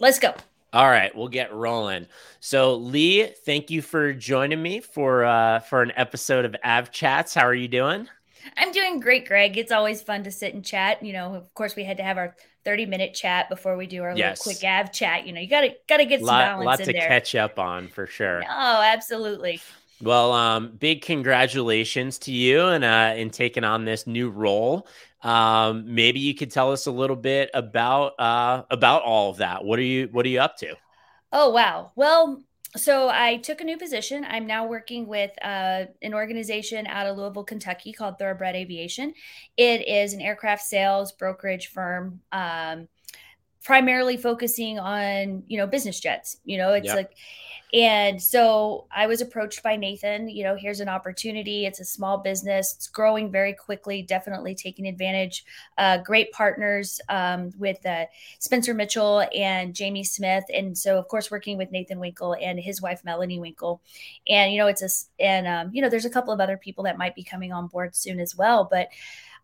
Let's go. All right, we'll get rolling. So, Lee, thank you for joining me for uh, for an episode of Av Chats. How are you doing? I'm doing great, Greg. It's always fun to sit and chat. You know, of course, we had to have our 30 minute chat before we do our yes. little quick Av chat. You know, you gotta gotta get some lot, balance lot in to there. catch up on for sure. Oh, absolutely. Well, um, big congratulations to you and uh, in taking on this new role. Um, maybe you could tell us a little bit about uh, about all of that. What are you What are you up to? Oh wow! Well, so I took a new position. I'm now working with uh, an organization out of Louisville, Kentucky called Thoroughbred Aviation. It is an aircraft sales brokerage firm. Um, primarily focusing on you know business jets you know it's yep. like and so I was approached by Nathan, you know, here's an opportunity. It's a small business, it's growing very quickly, definitely taking advantage. Uh, great partners um, with uh, Spencer Mitchell and Jamie Smith. And so, of course, working with Nathan Winkle and his wife, Melanie Winkle. And, you know, it's a, and, um, you know, there's a couple of other people that might be coming on board soon as well. But,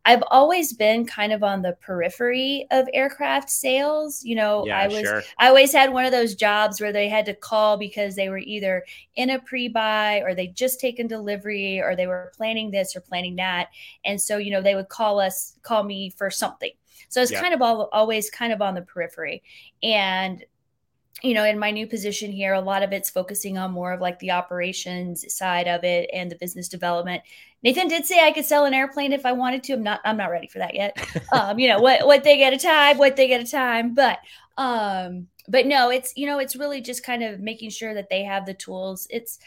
I've always been kind of on the periphery of aircraft sales. You know, yeah, I was sure. I always had one of those jobs where they had to call because they were either in a pre-buy or they just taken delivery or they were planning this or planning that. And so, you know, they would call us, call me for something. So it's yeah. kind of all, always kind of on the periphery. And you know, in my new position here, a lot of it's focusing on more of like the operations side of it and the business development. Nathan did say I could sell an airplane if I wanted to. I'm not. I'm not ready for that yet. um, you know what? What they get a time. What they get a time. But um, but no, it's you know, it's really just kind of making sure that they have the tools. It's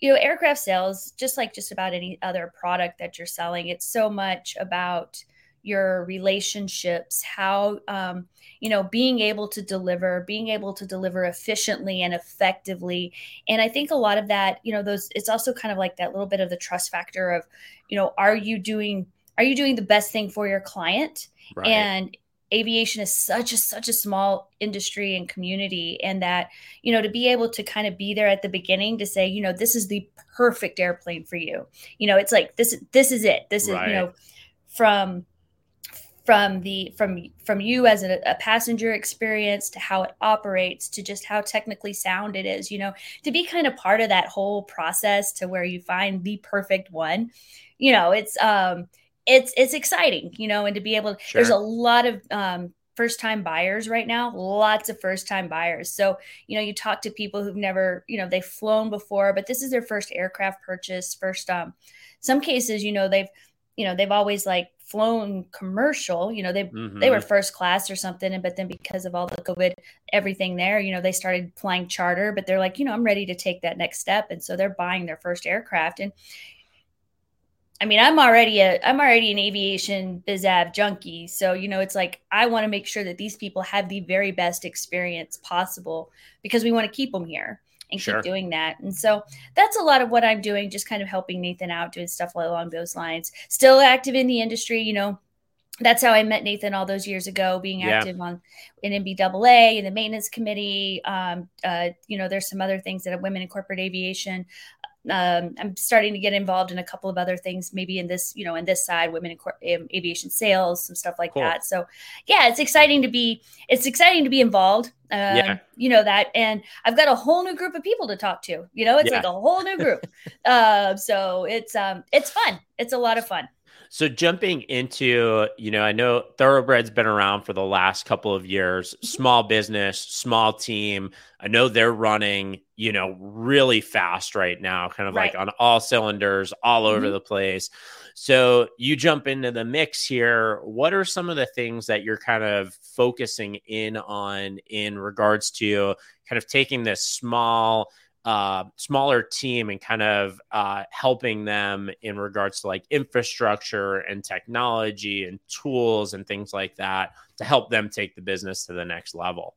you know, aircraft sales, just like just about any other product that you're selling, it's so much about your relationships, how um, you know, being able to deliver, being able to deliver efficiently and effectively. And I think a lot of that, you know, those it's also kind of like that little bit of the trust factor of, you know, are you doing are you doing the best thing for your client? Right. And aviation is such a such a small industry and community and that you know to be able to kind of be there at the beginning to say you know this is the perfect airplane for you you know it's like this this is it this right. is you know from from the from from you as a, a, passenger experience to how it operates to just how technically sound it is you know to be kind of part of that whole process to where you find the perfect one you know it's um it's it's exciting you know and to be able to, sure. there's a lot of um first time buyers right now lots of first time buyers so you know you talk to people who've never you know they've flown before but this is their first aircraft purchase first um some cases you know they've you know they've always like flown commercial you know they mm-hmm. they were mm-hmm. first class or something but then because of all the covid everything there you know they started flying charter but they're like you know i'm ready to take that next step and so they're buying their first aircraft and I mean, I'm already a I'm already an aviation biz av junkie. So, you know, it's like I want to make sure that these people have the very best experience possible because we want to keep them here and sure. keep doing that. And so that's a lot of what I'm doing, just kind of helping Nathan out, doing stuff along those lines. Still active in the industry, you know. That's how I met Nathan all those years ago, being active yeah. on in NBAA in the maintenance committee. Um, uh, you know, there's some other things that Women in Corporate Aviation um, I'm starting to get involved in a couple of other things, maybe in this, you know, in this side, women in aviation sales, some stuff like cool. that. So, yeah, it's exciting to be, it's exciting to be involved. Um, yeah. You know that, and I've got a whole new group of people to talk to. You know, it's yeah. like a whole new group. uh, so it's um, it's fun. It's a lot of fun. So jumping into, you know, I know Thoroughbred's been around for the last couple of years, mm-hmm. small business, small team. I know they're running, you know, really fast right now, kind of right. like on all cylinders, all over mm-hmm. the place. So you jump into the mix here. What are some of the things that you're kind of focusing in on in regards to kind of taking this small uh, smaller team and kind of uh, helping them in regards to like infrastructure and technology and tools and things like that to help them take the business to the next level.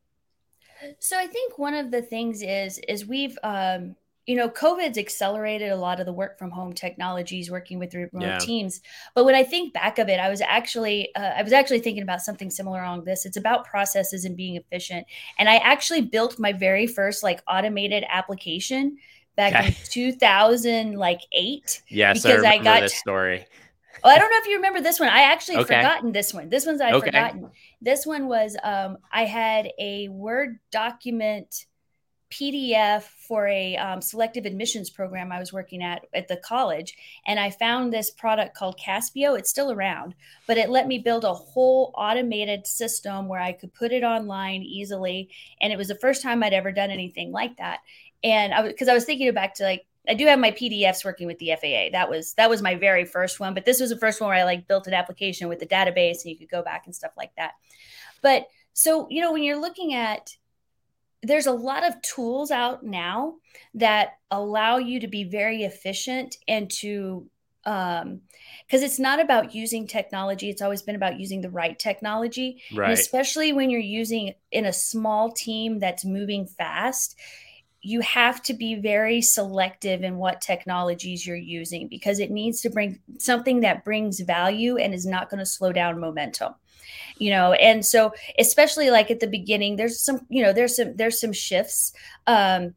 So I think one of the things is is we've um, you know, COVID's accelerated a lot of the work from home technologies, working with remote yeah. teams. But when I think back of it, I was actually, uh, I was actually thinking about something similar along this. It's about processes and being efficient. And I actually built my very first like automated application back okay. in 2000, like eight. Yes, because I, I got this story Oh, I don't know if you remember this one. I actually okay. forgotten this one. This one's I've okay. forgotten. This one was um, I had a Word document PDF for a um, selective admissions program I was working at at the college, and I found this product called Caspio. It's still around, but it let me build a whole automated system where I could put it online easily, and it was the first time I'd ever done anything like that. And I was because I was thinking back to like I do have my PDFs working with the FAA. That was that was my very first one, but this was the first one where I like built an application with the database and you could go back and stuff like that. But so, you know, when you're looking at there's a lot of tools out now that allow you to be very efficient and to um because it's not about using technology it's always been about using the right technology right. and especially when you're using in a small team that's moving fast you have to be very selective in what technologies you're using because it needs to bring something that brings value and is not going to slow down momentum you know and so especially like at the beginning there's some you know there's some there's some shifts um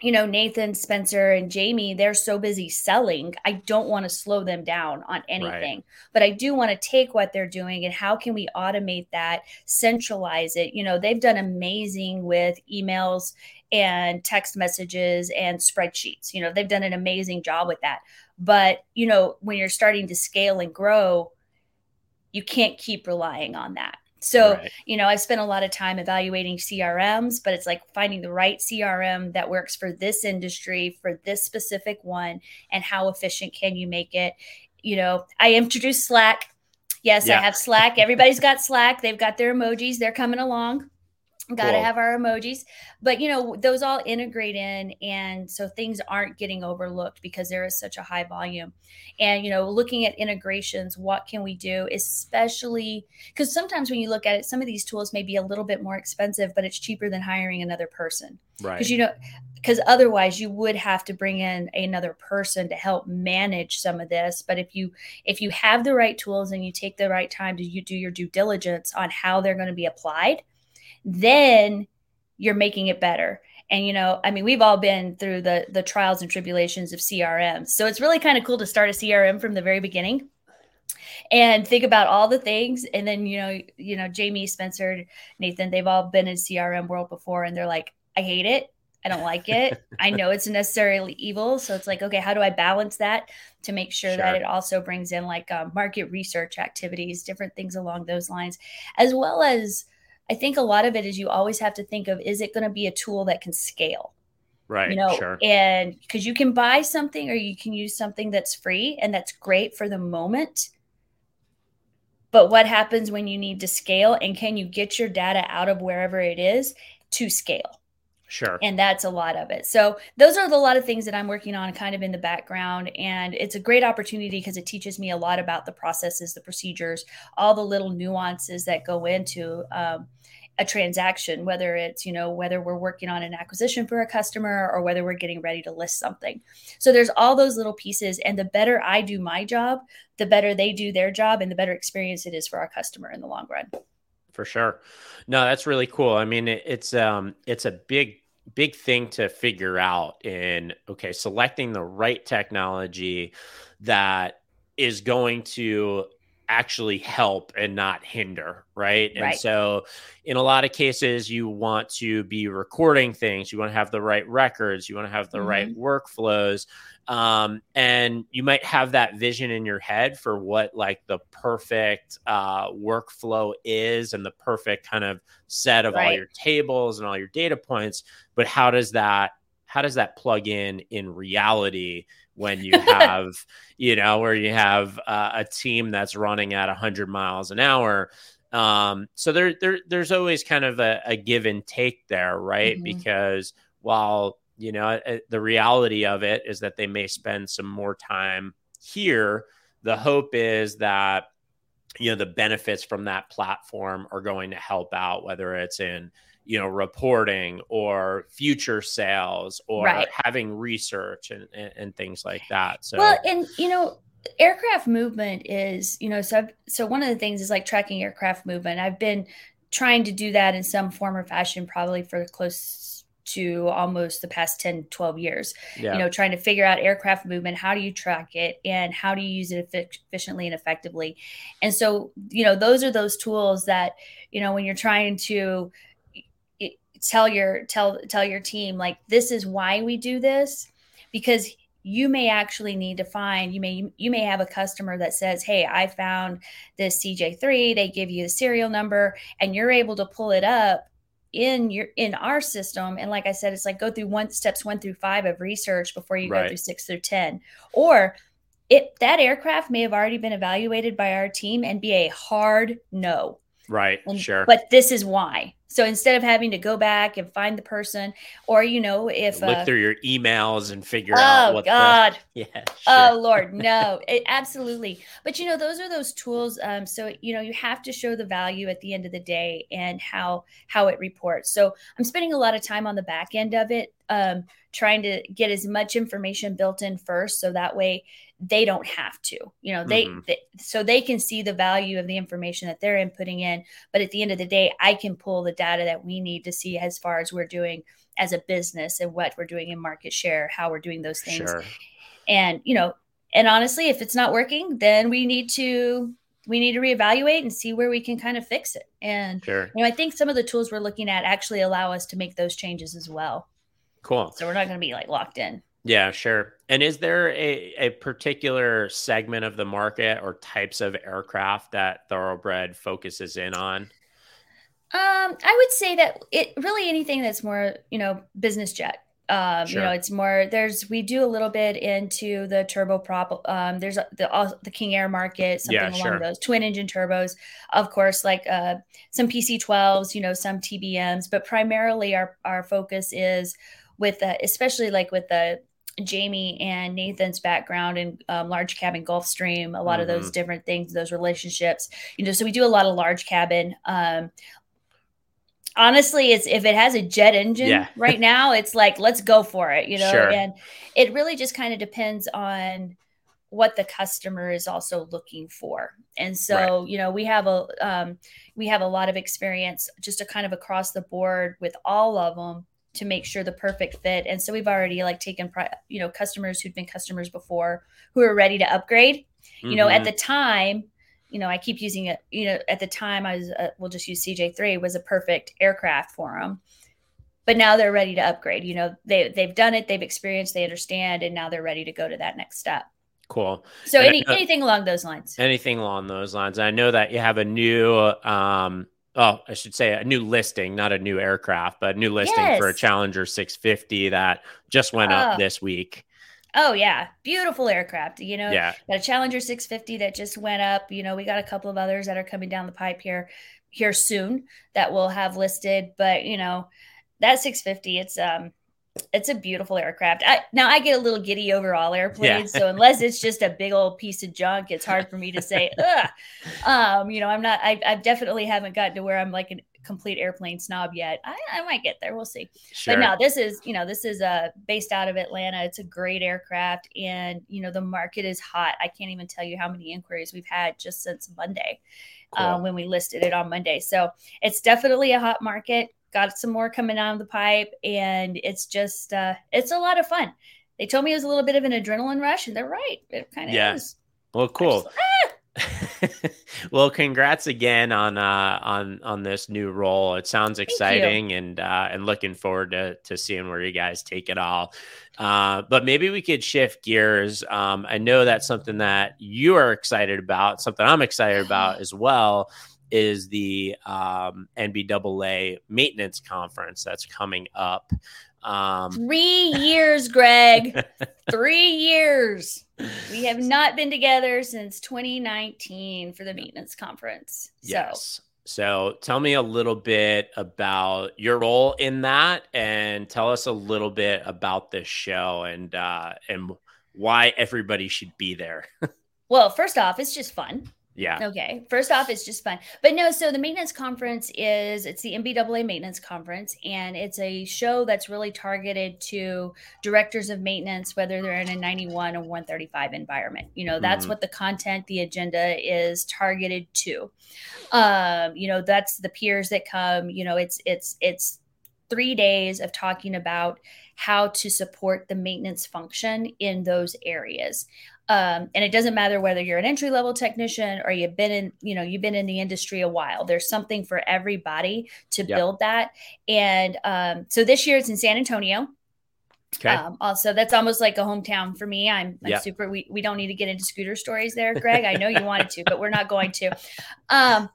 you know Nathan Spencer and Jamie they're so busy selling I don't want to slow them down on anything right. but I do want to take what they're doing and how can we automate that centralize it you know they've done amazing with emails and text messages and spreadsheets you know they've done an amazing job with that but you know when you're starting to scale and grow you can't keep relying on that. So, right. you know, I've spent a lot of time evaluating CRMs, but it's like finding the right CRM that works for this industry, for this specific one, and how efficient can you make it? You know, I introduced Slack. Yes, yeah. I have Slack. Everybody's got Slack. They've got their emojis. They're coming along got to cool. have our emojis. But you know those all integrate in and so things aren't getting overlooked because there is such a high volume. And you know looking at integrations what can we do especially because sometimes when you look at it some of these tools may be a little bit more expensive but it's cheaper than hiring another person. Right. because you know because otherwise you would have to bring in another person to help manage some of this. But if you if you have the right tools and you take the right time to you do your due diligence on how they're going to be applied then you're making it better. And you know i mean we've all been through the the trials and tribulations of crm so it's really kind of cool to start a crm from the very beginning and think about all the things. And then you know you know jamie spencer nathan they've all been in crm world before and they're like i hate it. I don't like it. I know it's necessarily evil. So it's like okay how do i balance that to make sure, sure. that it also brings in like uh, market research activities different things along those lines as well as I think a lot of it is you always have to think of is it going to be a tool that can scale? Right. You know, sure. and because you can buy something or you can use something that's free and that's great for the moment. But what happens when you need to scale and can you get your data out of wherever it is to scale? Sure. And that's a lot of it. So those are the lot of things that I'm working on kind of in the background. And it's a great opportunity because it teaches me a lot about the processes, the procedures, all the little nuances that go into um, a transaction, whether it's, you know, whether we're working on an acquisition for a customer or whether we're getting ready to list something. So there's all those little pieces. And the better I do my job, the better they do their job and the better experience it is for our customer in the long run for sure. No, that's really cool. I mean, it, it's um, it's a big big thing to figure out in okay, selecting the right technology that is going to actually help and not hinder, right? right? And so, in a lot of cases, you want to be recording things, you want to have the right records, you want to have the mm-hmm. right workflows. Um, and you might have that vision in your head for what like the perfect uh, workflow is and the perfect kind of set of right. all your tables and all your data points. But how does that how does that plug in in reality when you have you know where you have uh, a team that's running at 100 miles an hour um, so there, there there's always kind of a, a give and take there right mm-hmm. because while you know uh, the reality of it is that they may spend some more time here the hope is that you know the benefits from that platform are going to help out whether it's in you know reporting or future sales or right. having research and, and, and things like that so well and you know aircraft movement is you know so I've, so one of the things is like tracking aircraft movement i've been trying to do that in some form or fashion probably for close to almost the past 10 12 years Yeah. you know trying to figure out aircraft movement how do you track it and how do you use it efficiently and effectively and so you know those are those tools that you know when you're trying to tell your tell tell your team like this is why we do this because you may actually need to find you may you may have a customer that says hey i found this cj3 they give you the serial number and you're able to pull it up in your in our system and like i said it's like go through one steps one through five of research before you Right. go through six through ten or it that aircraft may have already been evaluated by our team and be a hard no Right. and- sure. but this is why so instead of having to go back and find the person or you know if Look uh, through your emails and figure out oh what god the yeah. Oh. Lord, no, it, absolutely. But you know, those are those tools. Um, so you know, you have to show the value at the end of the day and how how it reports. So I'm spending a lot of time on the back end of it, um, trying to get as much information built in first, so that way they don't have to. You know, they, Mhm. they so they can see the value of the information that they're inputting in. But at the end of the day, I can pull the data that we need to see as far as we're doing as a business and what we're doing in market share, how we're doing those things Sure. and you know and honestly if it's not working then we need to we need to reevaluate and see where we can kind of fix it and Sure. you know i think some of the tools we're looking at actually allow us to make those changes as well Cool. so we're not going to be like locked in Yeah, sure. And is there a, a particular segment of the market or types of aircraft that Thoroughbred focuses in on? um i would say that it really anything that's more you know business jet um you know it's more there's we do a little bit into the turboprop um there's the all the king air market something Yeah, along sure. those twin engine turbos of course like uh some pc12s you know some tbms but primarily our our focus is with uh, especially like with the Jamie and Nathan's background in um, large cabin Gulfstream, a lot of those Mm-hmm. different things, those relationships, you know. So we do a lot of large cabin. Um, honestly, it's if it has a jet engine Yeah. right now, it's like let's go for it, you know. Sure. And it really just kind of depends on what the customer is also looking for. And so, you know, we have a um, we have a lot of experience just a kind of across the board with all of them to make sure the perfect fit. And so we've already like taken, you know, customers who'd been customers before who are ready to upgrade. You know, at Mhm. the time, you know, I keep using it. You know, at the time, I was uh, we'll just use CJ3 was a perfect aircraft for them. But now they're ready to upgrade. You know, they they've done it, they've experienced, they understand, and now they're ready to go to that next step. cool. So And any know- anything along those lines. Anything along those lines. I know that you have a new um oh, I should say a new listing, not a new aircraft, but a new listing for a Challenger 650 that just went Oh. up this week. Oh yeah, beautiful aircraft. You know, Yeah. got a Challenger 650 that just went up. You know, we got a couple of others that are coming down the pipe here here soon that we'll have listed. But you know, that 650, it's um it's a beautiful aircraft. I, now I get a little giddy over all airplanes, so unless it's just a big old piece of junk, it's hard for me to say. Ugh. Um, you know, I'm not. I, I definitely haven't gotten to where I'm like a complete airplane snob yet. I, I might get there. We'll see. Sure. But no, this is, you know, this is uh, based out of Atlanta. It's a great aircraft. And, you know, the market is hot. I can't even tell you how many inquiries we've had just since Monday uh, Cool. when we listed it on Monday. So it's definitely a hot market. Got some more coming down the pipe. And it's just, uh, it's a lot of fun. They told me it was a little bit of an adrenaline rush, and they're right. It kind of Yeah. is. well, cool. just- ah! well, congrats again on uh, on on this new role. It sounds exciting, and uh, and looking forward to to seeing where you guys take it all. Uh, but maybe we could shift gears. Um, I know that's something that you are excited about. Something I'm excited about as well is the um, NBAA maintenance conference that's coming up. Um, Three years, Greg. Three years. We have not been together since 2019 for the maintenance conference. So, Yes. So tell me a little bit about your role in that and tell us a little bit about this show and uh and why everybody should be there. well, first off, it's just fun. Yeah. Okay. First off, it's just fun. But no, so the maintenance conference is it's the NBAA maintenance conference, and it's a show that's really targeted to directors of maintenance, whether they're in a 91 or 135 environment. You know, that's Mhm. what the content, the agenda is targeted to. Um, you know, that's the peers that come, you know, it's it's it's three days of talking about how to support the maintenance function in those areas. Um, and it doesn't matter whether you're an entry level technician or you've been in, you know, you've been in the industry a while. There's something for everybody to yep. build that. And um, so this year it's in San Antonio. Okay. Um, also, that's almost like a hometown for me. I'm, I'm yep. super. We, we don't need to get into scooter stories there, Greg. I know you wanted to, but we're not going to. Um,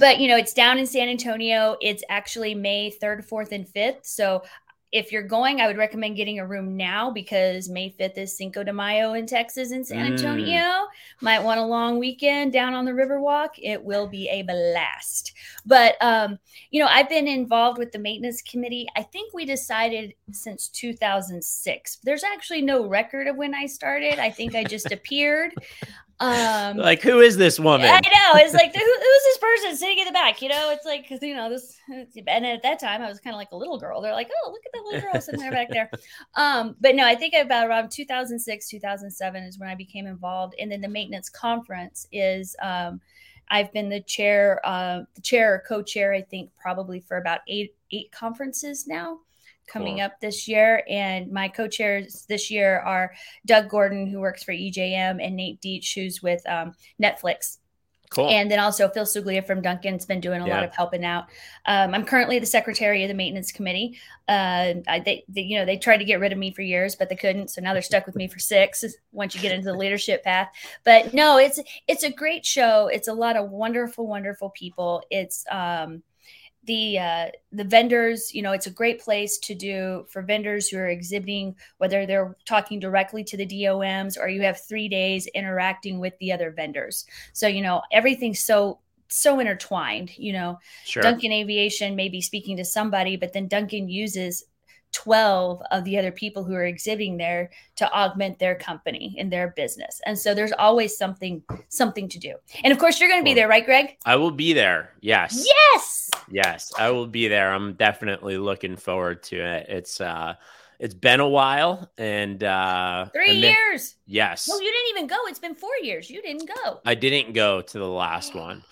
but you know, it's down in San Antonio. It's actually May 3rd, 4th, and 5th. So if you're going, I would recommend getting a room now because May 5th is Cinco de Mayo in Texas in San Antonio. Mm. Might want a long weekend down on the Riverwalk. It will be a blast. But, um, you know, I've been involved with the maintenance committee. I think we decided since 2006. There's actually no record of when I started. I think I just appeared. Um, like who is this woman? I know. It's like who, who's this person sitting in the back? You know, it's like because you know this. And at that time, I was kind of like a little girl. They're like, oh, look at that little girl sitting there back there. Um, but no, I think about around 2006, 2007 is when I became involved, and then the maintenance conference is. Um, I've been the chair, uh, the chair or co-chair, I think, probably for about eight eight conferences now coming cool. up this year. And my co chairs this year are Doug Gordon, who works for EJM, and Nate Dietsch, who's with um, Netflix. Cool. And then also Phil Suglia from Duncan's been doing a yeah. lot of helping out. Um, I'm currently the secretary of the maintenance committee. Uh, I, they, they, you know, they tried to get rid of me for years, but they couldn't. So now they're stuck with me for six. Once you get into the leadership path, but no, it's it's a great show. It's a lot of wonderful, wonderful people. It's um, the uh, the vendors you know it's a great place to do for vendors who are exhibiting whether they're talking directly to the doms or you have three days interacting with the other vendors so you know everything's so so intertwined you know sure. duncan aviation may be speaking to somebody but then duncan uses 12 of the other people who are exhibiting there to augment their company and their business. And so there's always something something to do. And of course you're going to be there right greg? I will be there. Yes. Yes! Yes i will be there. I'm definitely looking forward to it. It's uh it's been a while and uh three and then, years! Yes. No you didn't even go. It's been four years. You didn't go. I didn't go to the last one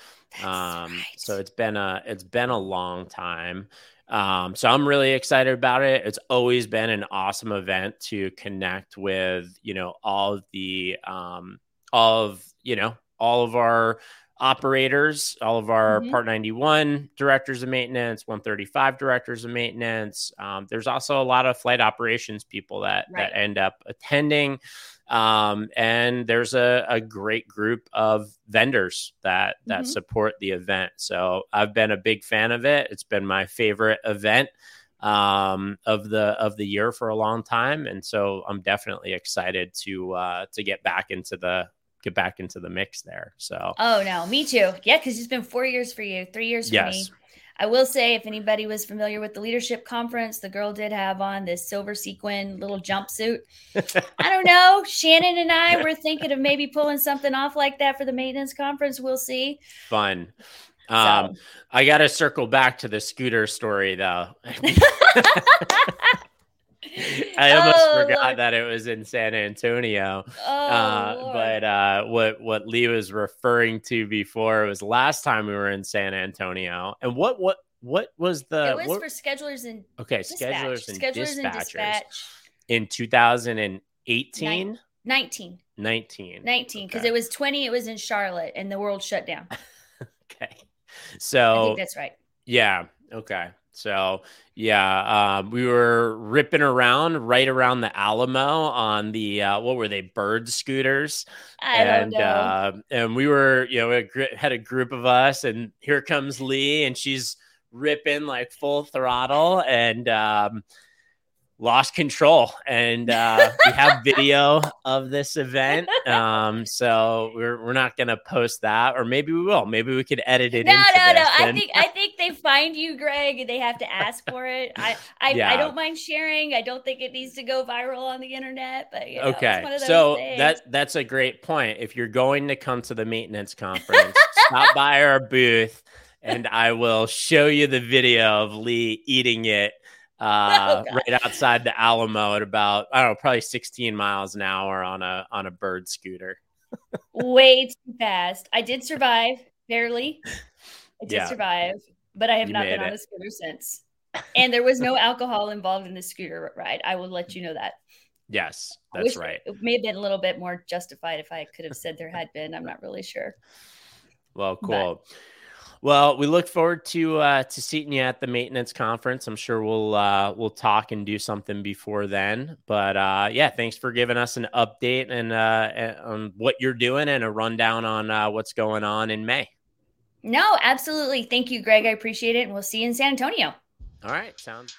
um right. so it's been a it's been a long time um, so I'm really excited about it. It's always been an awesome event to connect with, you know, all of the, um, all of, you know, all of our operators, all of our mm-hmm. Part 91 directors of maintenance, 135 directors of maintenance. Um, there's also a lot of flight operations people that right. that end up attending. Um, and there's a, a, great group of vendors that that mm-hmm. support the event. So I've been a big fan of it. It's been my favorite event um, of the of the year for a long time, and so I'm definitely excited to uh, to get back into the get back into the mix there. So oh no, me too. Yeah, because it's been four years for you, three years for yes. me. I will say, if anybody was familiar with the leadership conference, the girl did have on this silver sequin little jumpsuit. I don't know. Shannon and I were thinking of maybe pulling something off like that for the maintenance conference. We'll see. Fun. Um, so. I got to circle back to the scooter story though. I almost oh, forgot Lord. that it was in San Antonio. Oh, uh, but uh, what what Lee was referring to before was last time we were in San Antonio. And what what what was the? It was what, for schedulers and okay, dispatch. schedulers and schedulers dispatchers and dispatch. in 2018. 19. 19. 19 because okay. it was 20 it was in Charlotte and the world shut down. okay. So that's right. Yeah, okay. So yeah, um, we were ripping around right around the Alamo on the uh, what were they bird scooters? I and, don't know. Uh, and we were, you know, we had a group of us, and here comes Lee, and she's ripping like full throttle, and um, lost control. And uh, we have video of this event. Um, so we're, we're not gonna post that or maybe we will. Maybe we could edit it no no no. i think i think they find you greg. They have to ask for it. I I, yeah. I don't mind sharing. I don't think it needs to go viral on the internet but you know, okay. so things. that that's a great point. If you're going to come to the maintenance conference stop by our booth and i will show you the video of lee eating it uh, oh, right outside the Alamo at about I don't know, probably 16 miles an hour on a on a bird scooter. Way too fast. I did survive barely. I did yeah. survive, but I have you not been on a scooter since. and there was no alcohol involved in the scooter ride. I will let you know that. Yes, that's right. It may have been a little bit more justified if I could have said there had been. I'm not really sure. Well, cool. But, well, we look forward to uh, to seeing you at the maintenance conference. I'm sure we'll uh, we'll talk and do something before then. But uh, yeah, thanks for giving us an update and uh, on what you're doing and a rundown on uh, what's going on in May. No, absolutely. Thank you, Greg. I appreciate it, and we'll see you in San Antonio. All right, sounds.